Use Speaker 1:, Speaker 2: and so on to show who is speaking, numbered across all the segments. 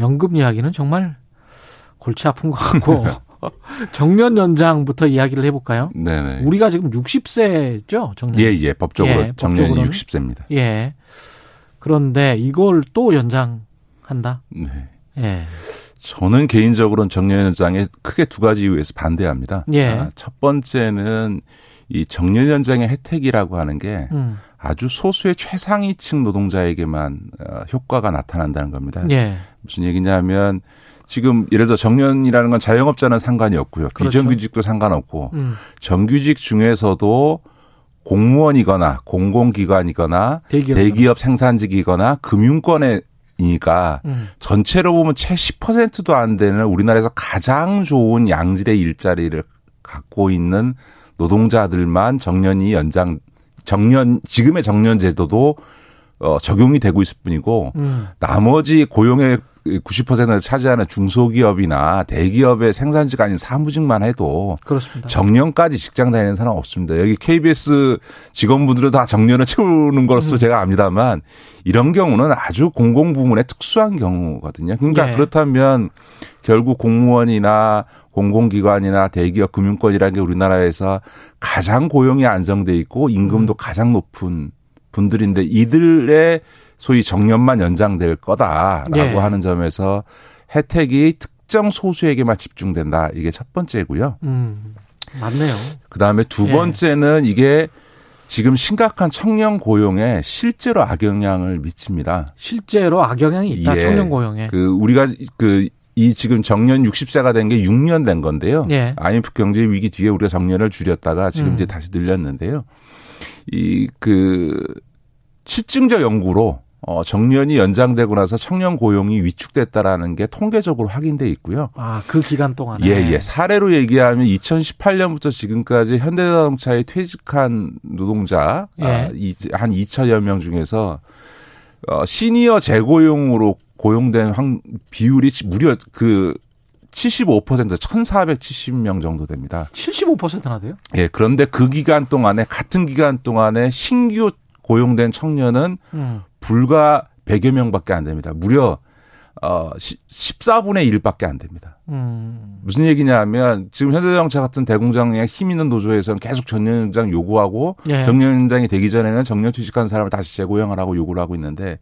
Speaker 1: 연금 이야기는 정말 골치 아픈 것 같고 정년 연장부터 이야기를 해볼까요?
Speaker 2: 네네.
Speaker 1: 우리가 지금 60세죠, 정년.
Speaker 2: 예, 예, 법적으로 예, 정년이 60세입니다.
Speaker 1: 예. 그런데 이걸 또 연장한다.
Speaker 2: 네. 예. 저는 개인적으로는 정년 연장에 크게 두 가지 이유에서 반대합니다.
Speaker 1: 예. 아,
Speaker 2: 첫 번째는 이 정년 연장의 혜택이라고 하는 게 음. 아주 소수의 최상위층 노동자에게만 어, 효과가 나타난다는 겁니다.
Speaker 1: 예.
Speaker 2: 무슨 얘기냐면 지금 예를 들어 정년이라는 건 자영업자는 상관이 없고요. 그렇죠. 비정규직도 상관없고 음. 정규직 중에서도 공무원이거나 공공기관이거나 대기업, 대기업 생산직이거나 금융권에 이니까 음. 전체로 보면 채 10%도 안 되는 우리나라에서 가장 좋은 양질의 일자리를 갖고 있는 노동자들만 정년이 연장 정년 지금의 정년 제도도 어 적용이 되고 있을 뿐이고 음. 나머지 고용의 90%를 차지하는 중소기업이나 대기업의 생산직 아닌 사무직만 해도
Speaker 1: 그렇습니다.
Speaker 2: 정년까지 직장 다니는 사람 없습니다. 여기 KBS 직원분들은 다 정년을 채우는 것으로 음. 제가 압니다만 이런 경우는 아주 공공부문의 특수한 경우거든요. 그러니까 네. 그렇다면 결국 공무원이나 공공기관이나 대기업 금융권이라는 게 우리나라에서 가장 고용이 안정돼 있고 임금도 음. 가장 높은 분들인데 이들의 소위 정년만 연장될 거다라고 네. 하는 점에서 혜택이 특정 소수에게만 집중된다. 이게 첫 번째고요.
Speaker 1: 음, 맞네요.
Speaker 2: 그다음에 두 예. 번째는 이게 지금 심각한 청년 고용에 실제로 악영향을 미칩니다.
Speaker 1: 실제로 악영향이 있다. 예. 청년 고용에.
Speaker 2: 그 우리가 그 이 지금 정년 60세가 된 게 6년 된 건데요.
Speaker 1: 예.
Speaker 2: IMF 경제 위기 뒤에 우리가 정년을 줄였다가 지금 음. 이제 다시 늘렸는데요. 이 그 실증적 연구로 어, 정년이 연장되고 나서 청년 고용이 위축됐다라는 게 통계적으로 확인돼 있고요.
Speaker 1: 아, 그 기간 동안에.
Speaker 2: 예, 예. 사례로 얘기하면 2018년부터 지금까지 현대자동차에 퇴직한 노동자 예. 아, 한 2천여 명 중에서 어, 시니어 재고용으로 고용된 황, 비율이 무려 그 75% 1,470명 정도 됩니다.
Speaker 1: 75%나 돼요?
Speaker 2: 예, 그런데 그 기간 동안에 같은 기간 동안에 신규 고용된 청년은 음. 불과 100여 명밖에 안 됩니다. 무려 어 14분의 1밖에 안 됩니다.
Speaker 1: 음.
Speaker 2: 무슨 얘기냐 하면 지금 현대자동차 같은 대공장의 힘 있는 노조에서는 계속 정년 연장 요구하고 예. 정년 연장이 되기 전에는 정년 퇴직한 사람을 다시 재고용을 하고 요구를 하고 있는데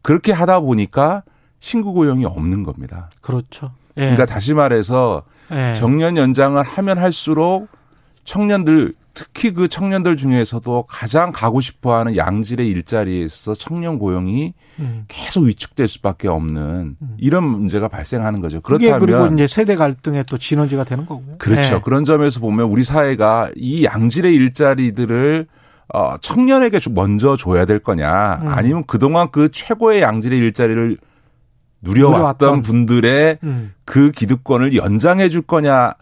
Speaker 2: 그렇게 하다 보니까 신규 고용이 없는 겁니다.
Speaker 1: 그렇죠.
Speaker 2: 예. 그러니까 다시 말해서 예. 정년 연장을 하면 할수록 청년들 특히 그 청년들 중에서도 가장 가고 싶어 하는 양질의 일자리에서 청년 고용이 음. 계속 위축될 수밖에 없는 음. 이런 문제가 발생하는 거죠. 그렇다면
Speaker 1: 그리고 이제 세대 갈등의 또 진원지가 되는 거고요.
Speaker 2: 그렇죠. 네. 그런 점에서 보면 우리 사회가 이 양질의 일자리들을 어 청년에게 먼저 줘야 될 거냐 음. 아니면 그동안 그 최고의 양질의 일자리를 누려왔던, 누려왔던. 분들의 음. 그 기득권을 연장해 줄 거냐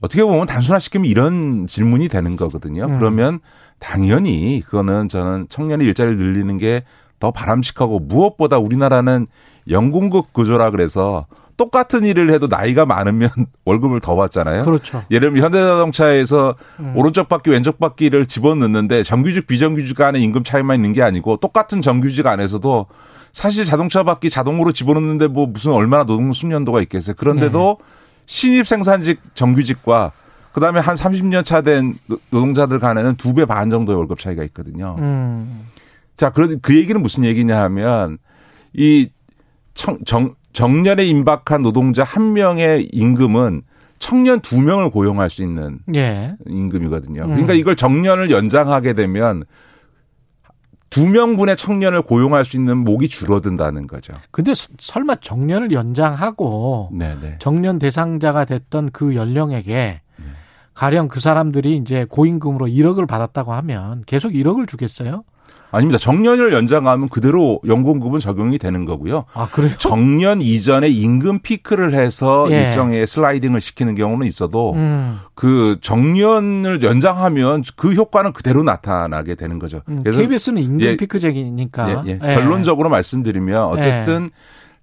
Speaker 2: 어떻게 보면 단순화시키면 이런 질문이 되는 거거든요. 음. 그러면 당연히 그거는 저는 청년의 일자리를 늘리는 게 더 바람직하고 무엇보다 우리나라는 연공급 구조라 그래서 똑같은 일을 해도 나이가 많으면 월급을 더 받잖아요.
Speaker 1: 그렇죠.
Speaker 2: 예를 들면 현대자동차에서 음. 오른쪽 바퀴 왼쪽 바퀴를 집어넣는데 정규직 비정규직 간의 임금 차이만 있는 게 아니고 똑같은 정규직 안에서도 사실 자동차 바퀴 자동으로 집어넣는데 뭐 무슨 얼마나 노동 숙련도가 있겠어요. 그런데도 네. 신입 생산직 정규직과 그다음에 한 30년 차 된 노동자들 간에는 두 배 반 정도의 월급 차이가 있거든요.
Speaker 1: 음.
Speaker 2: 자, 그런 그 얘기는 무슨 얘기냐 하면 이 청, 정, 정년에 임박한 노동자 한 명의 임금은 청년 두 명을 고용할 수 있는
Speaker 1: 예.
Speaker 2: 임금이거든요. 그러니까 음. 이걸 정년을 연장하게 되면 두 명분의 청년을 고용할 수 있는 목이 줄어든다는 거죠.
Speaker 1: 근데 설마 정년을 연장하고 네네. 정년 대상자가 됐던 그 연령에게 네. 가령 그 사람들이 이제 고임금으로 1억을 받았다고 하면 계속 1억을 주겠어요?
Speaker 2: 아닙니다. 정년을 연장하면 그대로 연금급은 적용이 되는 거고요.
Speaker 1: 아, 그래요?
Speaker 2: 정년 이전에 임금 피크를 해서
Speaker 1: 예.
Speaker 2: 일정의 슬라이딩을 시키는 경우는 있어도
Speaker 1: 음.
Speaker 2: 그 정년을 연장하면 그 효과는 그대로 나타나게 되는 거죠.
Speaker 1: 음, KBS는 임금
Speaker 2: 예.
Speaker 1: 피크제기니까.
Speaker 2: 예, 예. 결론적으로 말씀드리면 어쨌든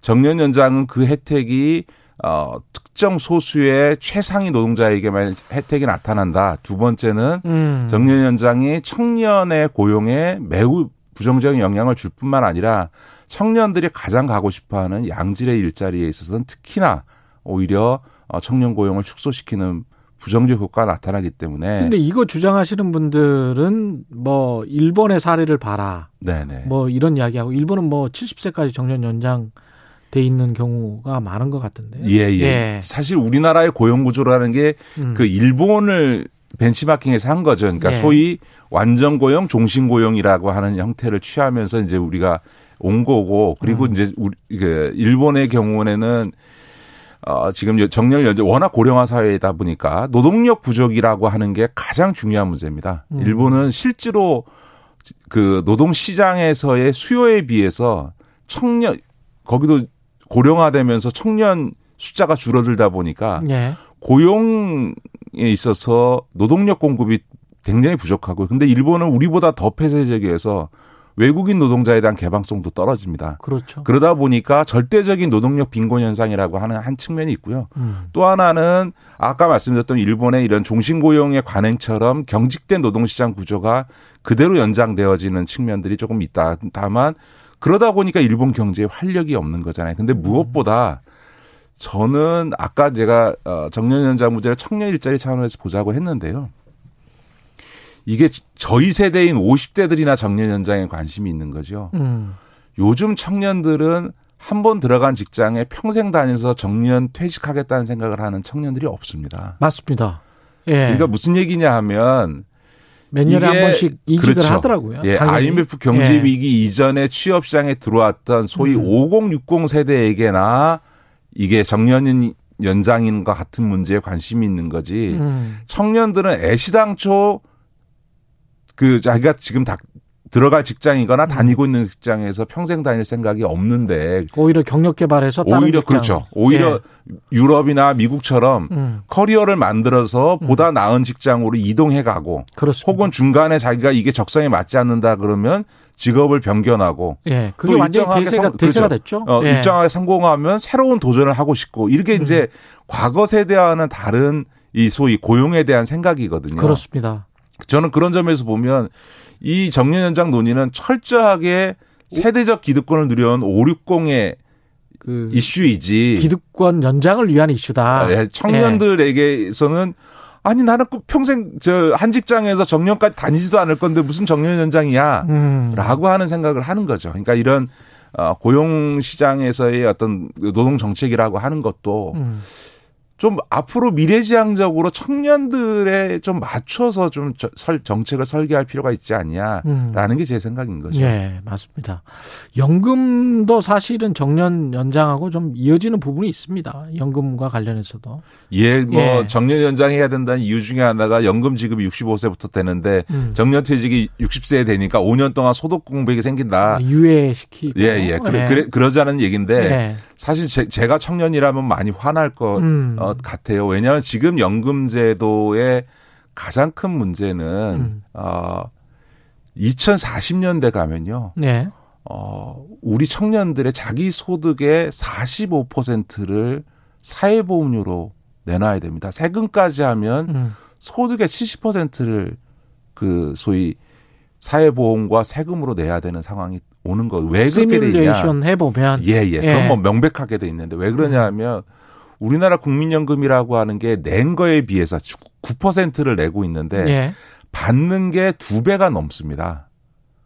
Speaker 2: 정년 연장은 그 혜택이 어, 특정 소수의 최상위 노동자에게만 혜택이 나타난다. 두 번째는
Speaker 1: 음.
Speaker 2: 정년 연장이 청년의 고용에 매우 부정적인 영향을 줄 뿐만 아니라 청년들이 가장 가고 싶어하는 양질의 일자리에 있어서는 특히나 오히려 어, 청년 고용을 축소시키는 부정적 효과가 나타나기 때문에
Speaker 1: 근데 이거 주장하시는 분들은 뭐 일본의 사례를 봐라.
Speaker 2: 네네.
Speaker 1: 뭐 이런 이야기하고 일본은 뭐 70세까지 정년 연장 돼 있는 경우가 많은 것 같은데.
Speaker 2: 예, 예. 사실 우리나라의 고용 구조라는 게그
Speaker 1: 음.
Speaker 2: 일본을 벤치마킹해서 한 거죠. 그러니까
Speaker 1: 예.
Speaker 2: 소위 완전 고용, 종신 고용이라고 하는 형태를 취하면서 이제 우리가 온 거고 그리고
Speaker 1: 음.
Speaker 2: 이제 우리 그 일본의 경우에는 어 지금 정년 연장 워낙 고령화 사회이다 보니까 노동력 부족이라고 하는 게 가장 중요한 문제입니다.
Speaker 1: 음.
Speaker 2: 일본은 실제로 그 노동 시장에서의 수요에 비해서 청년 거기도 고령화되면서 청년 숫자가 줄어들다 보니까
Speaker 1: 예.
Speaker 2: 고용에 있어서 노동력 공급이 굉장히 부족하고 근데 일본은 우리보다 더 폐쇄적이어서 외국인 노동자에 대한 개방성도 떨어집니다.
Speaker 1: 그렇죠.
Speaker 2: 그러다 보니까 절대적인 노동력 빈곤 현상이라고 하는 한 측면이 있고요.
Speaker 1: 음.
Speaker 2: 또 하나는 아까 말씀드렸던 일본의 이런 종신고용의 관행처럼 경직된 노동시장 구조가 그대로 연장되어지는 측면들이 조금 있다. 다만 그러다 보니까 일본 경제에 활력이 없는 거잖아요. 근데 무엇보다 저는 아까 제가 어, 정년 연장 문제를 청년 일자리 차원에서 보자고 했는데요. 이게 저희 세대인 50대들이나 정년 연장에 관심이 있는 거죠.
Speaker 1: 음.
Speaker 2: 요즘 청년들은 한 번 들어간 직장에 평생 다녀서 정년 퇴직하겠다는 생각을 하는 청년들이 없습니다.
Speaker 1: 맞습니다. 예.
Speaker 2: 그러니까 무슨 얘기냐 하면
Speaker 1: 몇 년에 한 번씩 이직을
Speaker 2: 그렇죠.
Speaker 1: 하더라고요.
Speaker 2: 예,
Speaker 1: 당연히.
Speaker 2: IMF 경제
Speaker 1: 예.
Speaker 2: 위기 이전에 취업 시장에 들어왔던 소위
Speaker 1: 음.
Speaker 2: 5060 세대에게나 이게 정년 연장인과 같은 문제에 관심이 있는 거지.
Speaker 1: 음.
Speaker 2: 청년들은 애시당초 그 자기가 지금 다 들어갈 직장이거나
Speaker 1: 음.
Speaker 2: 다니고 있는 직장에서 평생 다닐 생각이 없는데
Speaker 1: 오히려 경력 개발해서
Speaker 2: 오히려. 그렇죠. 오히려 유럽이나 미국처럼
Speaker 1: 음.
Speaker 2: 커리어를 만들어서 보다 나은 직장으로 이동해 가고
Speaker 1: 그렇습니다.
Speaker 2: 혹은 중간에 자기가 이게 적성에 맞지 않는다 그러면 직업을 변경하고
Speaker 1: 예, 그게
Speaker 2: 또
Speaker 1: 완전히
Speaker 2: 일정하게
Speaker 1: 대세가
Speaker 2: 성-
Speaker 1: 대세가
Speaker 2: 그렇죠.
Speaker 1: 됐죠.
Speaker 2: 어,
Speaker 1: 예.
Speaker 2: 일정하게 성공하면 새로운 도전을 하고 싶고 이렇게
Speaker 1: 음.
Speaker 2: 이제 과거 세대와는 다른 이 소위 고용에 대한 생각이거든요.
Speaker 1: 그렇습니다.
Speaker 2: 저는 그런 점에서 보면 이 정년 연장 논의는 철저하게 세대적 기득권을 누려온 560의
Speaker 1: 그
Speaker 2: 이슈이지
Speaker 1: 기득권 연장을 위한 이슈다.
Speaker 2: 예, 청년들에게서는 아니 나는 그 평생 저 한 직장에서 정년까지 다니지도 않을 건데 무슨 정년 연장이야.
Speaker 1: 음.
Speaker 2: 라고 하는 생각을 하는 거죠. 그러니까 이런 어, 고용 시장에서의 어떤 노동 정책이라고 하는 것도
Speaker 1: 음.
Speaker 2: 좀 앞으로 미래지향적으로 청년들에 좀 맞춰서 좀 정책을 설계할 필요가 있지 않냐라는
Speaker 1: 음.
Speaker 2: 게제 생각인 거죠.
Speaker 1: 예, 맞습니다. 연금도 사실은 정년 연장하고 좀 이어지는 부분이 있습니다. 연금과 관련해서도.
Speaker 2: 예, 뭐
Speaker 1: 예.
Speaker 2: 정년 연장해야 된다는 이유 중에 하나가 연금 지급이 65세부터 되는데
Speaker 1: 음.
Speaker 2: 정년 퇴직이 60세에 되니까 5년 동안 소득 공백이 생긴다.
Speaker 1: 유예시키고.
Speaker 2: 예, 예. 그래, 그래, 그러자는 얘기인데
Speaker 1: 예.
Speaker 2: 사실 제, 가 청년이라면 많이 화날 것
Speaker 1: 음.
Speaker 2: 어, 같아요. 왜냐하면 지금 연금 제도의 가장 큰 문제는
Speaker 1: 음.
Speaker 2: 어 2040년대 가면요.
Speaker 1: 네.
Speaker 2: 어 우리 청년들의 자기 소득의 45%를 사회보험료로 내놔야 됩니다. 세금까지 하면
Speaker 1: 음.
Speaker 2: 소득의 70%를 그 소위 사회보험과 세금으로 내야 되는 상황이 오는 거. 왜 그렇게 돼 있냐?
Speaker 1: 시뮬레이션 해보면.
Speaker 2: 예, 예.
Speaker 1: 예.
Speaker 2: 그건 뭐 명백하게 돼 있는데 왜 그러냐 하면 우리나라 국민연금이라고 하는 게 낸 거에 비해서 9%를 내고 있는데
Speaker 1: 예.
Speaker 2: 받는 게 두 배가 넘습니다.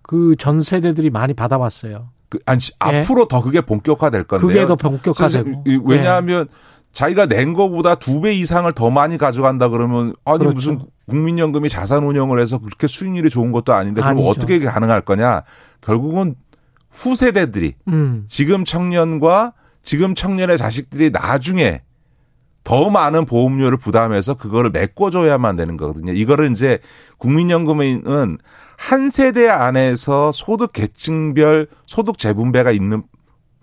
Speaker 1: 그 전 세대들이 많이 받아왔어요.
Speaker 2: 그, 아니,
Speaker 1: 예.
Speaker 2: 앞으로 더 그게 본격화될 건데요.
Speaker 1: 그게 더 본격화되고.
Speaker 2: 왜냐하면 자기가 낸 거보다 두 배 이상을 더 많이 가져간다 그러면 아니
Speaker 1: 그렇죠.
Speaker 2: 무슨 국민연금이 자산 운영을 해서 그렇게 수익률이 좋은 것도 아닌데 그럼
Speaker 1: 아니죠.
Speaker 2: 어떻게 가능할 거냐? 결국은 후세대들이
Speaker 1: 음.
Speaker 2: 지금 청년과 지금 청년의 자식들이 나중에 더 많은 보험료를 부담해서 그거를 메꿔줘야만 되는 거거든요. 이거를 이제 국민연금은 한 세대 안에서 소득 계층별 소득 재분배가 있는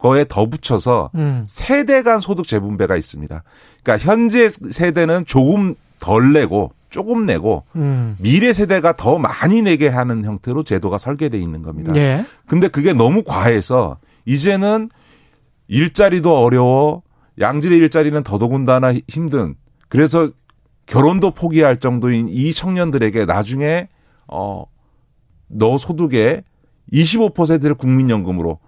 Speaker 2: 거에 더 붙여서 음. 세대 간 소득 재분배가 있습니다. 그러니까 현재 세대는 조금 덜 내고 조금 내고 음. 미래 세대가 더 많이 내게 하는 형태로 제도가 설계돼 있는 겁니다. 예. 근데 그게 너무 과해서 이제는 일자리도 어려워 양질의 일자리는 더더군다나 힘든 그래서 결혼도 포기할 정도인 이 청년들에게 나중에 어너 소득의 25%를 국민연금으로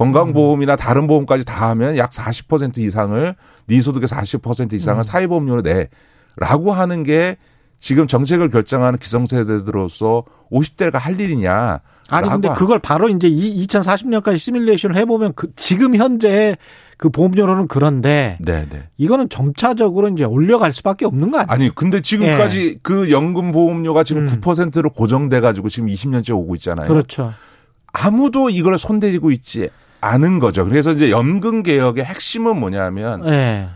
Speaker 2: 건강보험이나 다른 보험까지 다 하면 약 40% 이상을 네 소득의 40% 이상을 음. 사회보험료로 내라고 하는 게 지금 정책을 결정하는 기성세대들로서 50대가 할 일이냐.
Speaker 1: 아니 근데 그걸 바로 이제 2040년까지 시뮬레이션을 해보면 그 지금 현재 그 보험료로는 그런데 네네. 네. 이거는 점차적으로 이제 올려갈 수밖에 없는 거 아니에요?
Speaker 2: 아니 근데 지금까지 예. 그 연금 보험료가 지금 음. 9%로 고정돼 가지고 지금 20년째 오고 있잖아요.
Speaker 1: 그렇죠.
Speaker 2: 아무도 이걸 손대고 있지 않은 거죠. 그래서 이제 연금 개혁의 핵심은 뭐냐면 네.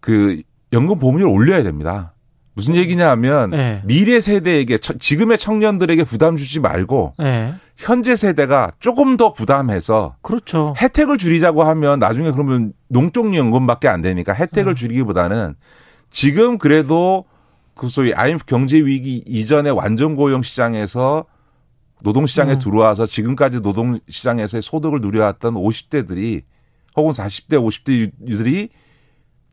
Speaker 2: 그 연금 보험료를 올려야 됩니다. 무슨 얘기냐 하면 네. 미래 세대에게 지금의 청년들에게 부담 주지 말고 네. 현재 세대가 조금 더 부담해서
Speaker 1: 그렇죠.
Speaker 2: 혜택을 줄이자고 하면 나중에 그러면 농촌 연금밖에 안 되니까 혜택을 음. 줄이기보다는 지금 그래도 그 소위 IMF 경제 위기 이전의 완전 고용 시장에서 노동시장에 음. 들어와서 지금까지 노동시장에서의 소득을 누려왔던 50대들이 혹은 40대, 50대들이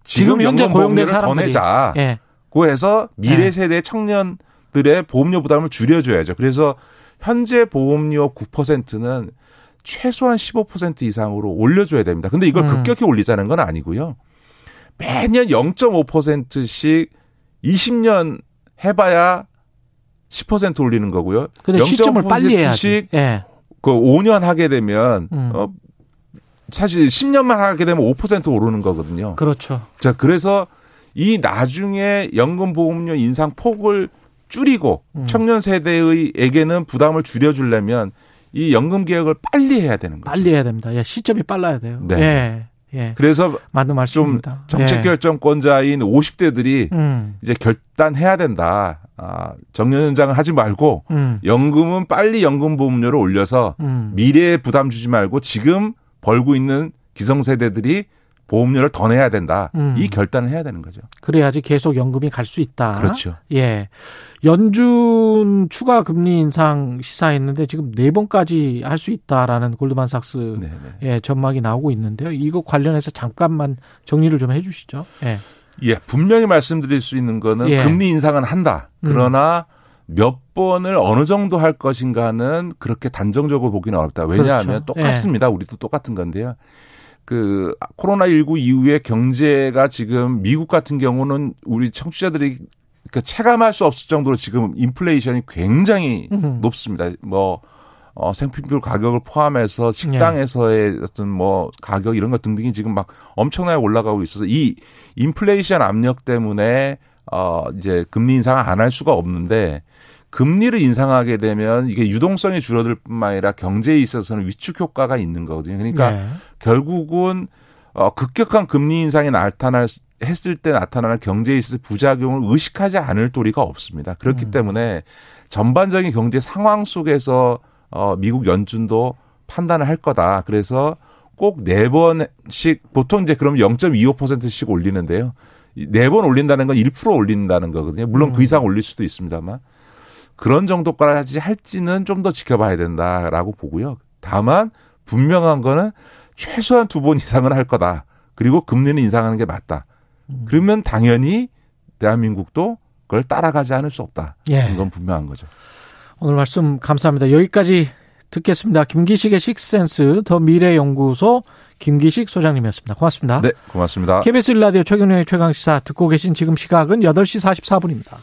Speaker 2: 지금, 지금 현재 고용된 사람들이 더 내자. 예. 고 해서 미래 예. 세대 청년들의 보험료 부담을 줄여줘야죠. 그래서 현재 보험료 9%는 최소한 15% 이상으로 올려줘야 됩니다. 근데 이걸 음. 급격히 올리자는 건 아니고요. 매년 0.5%씩 20년 해봐야 10% 올리는 거고요.
Speaker 1: 근데 시점을 빨리 해야지. 예.
Speaker 2: 그 5년 하게 되면 음. 어 사실 10년만 하게 되면 5% 오르는 거거든요.
Speaker 1: 그렇죠.
Speaker 2: 자, 그래서 이 나중에 연금 보험료 인상 폭을 줄이고 음. 청년 세대의에게는 부담을 줄여 주려면 이 연금 개혁을 빨리 해야 되는 거죠.
Speaker 1: 빨리 해야 됩니다. 야, 시점이 빨라야 돼요. 네. 예. 예.
Speaker 2: 그래서 맞는 말씀입니다. 좀 정책 예. 결정권자인 50대들이 음. 이제 결단해야 된다. 아, 정년 연장을 하지 말고 음. 연금은 빨리 연금 보험료를 올려서 음. 미래에 부담 주지 말고 지금 벌고 있는 기성세대들이 보험료를 더 내야 된다. 음. 이 결단을 해야 되는 거죠.
Speaker 1: 그래야지 계속 연금이 갈 수 있다.
Speaker 2: 그렇죠.
Speaker 1: 예. 연준 추가 금리 인상 시사했는데 지금 네 번까지 할 수 있다라는 골드만삭스 네, 네. 예, 전망이 나오고 있는데요. 이거 관련해서 잠깐만 정리를 좀 해 주시죠. 예.
Speaker 2: 예, 분명히 말씀드릴 수 있는 거는 예. 금리 인상은 한다. 음. 그러나 음. 몇 번을 어느 정도 할 것인가는 그렇게 단정적으로 보기는 어렵다. 왜냐하면 그렇죠. 똑같습니다. 예. 우리도 똑같은 건데요. 그 코로나19 이후에 경제가 지금 미국 같은 경우는 우리 청취자들이 그 체감할 수 없을 정도로 지금 인플레이션이 굉장히 음. 높습니다. 뭐 어, 생필품 가격을 포함해서 식당에서의 네. 어떤 뭐 가격 이런 것 등등이 지금 막 엄청나게 올라가고 있어서 이 인플레이션 압력 때문에 어, 이제 금리 인상을 안할 수가 없는데 금리를 인상하게 되면 이게 유동성이 줄어들 뿐만 아니라 경제에 있어서는 위축 효과가 있는 거거든요. 그러니까 네. 결국은 어, 급격한 금리 인상이 나타날 했을 때 나타나는 경제에 있어서 부작용을 의식하지 않을 도리가 없습니다. 그렇기 음. 때문에 전반적인 경제 상황 속에서 어, 미국 연준도 판단을 할 거다. 그래서 꼭 네 번씩 보통 이제 그럼 0.25%씩 올리는데요. 네 번 올린다는 건 1% 올린다는 거거든요. 물론 그 음. 그 이상 올릴 수도 있습니다만 그런 정도까지 할지는 좀 더 지켜봐야 된다라고 보고요. 다만 분명한 거는 최소한 두 번 이상은 할 거다. 그리고 금리는 인상하는 게 맞다. 음. 그러면 당연히 대한민국도 그걸 따라가지 않을 수 없다. 예. 이건 분명한 거죠.
Speaker 1: 오늘 말씀 감사합니다. 여기까지 듣겠습니다. 김기식의 식센스 더 미래연구소 김기식 소장님이었습니다. 고맙습니다.
Speaker 2: 네, 고맙습니다.
Speaker 1: KBS 일라디오 최경영의 최강시사 듣고 계신 지금 시각은 8시 44분입니다.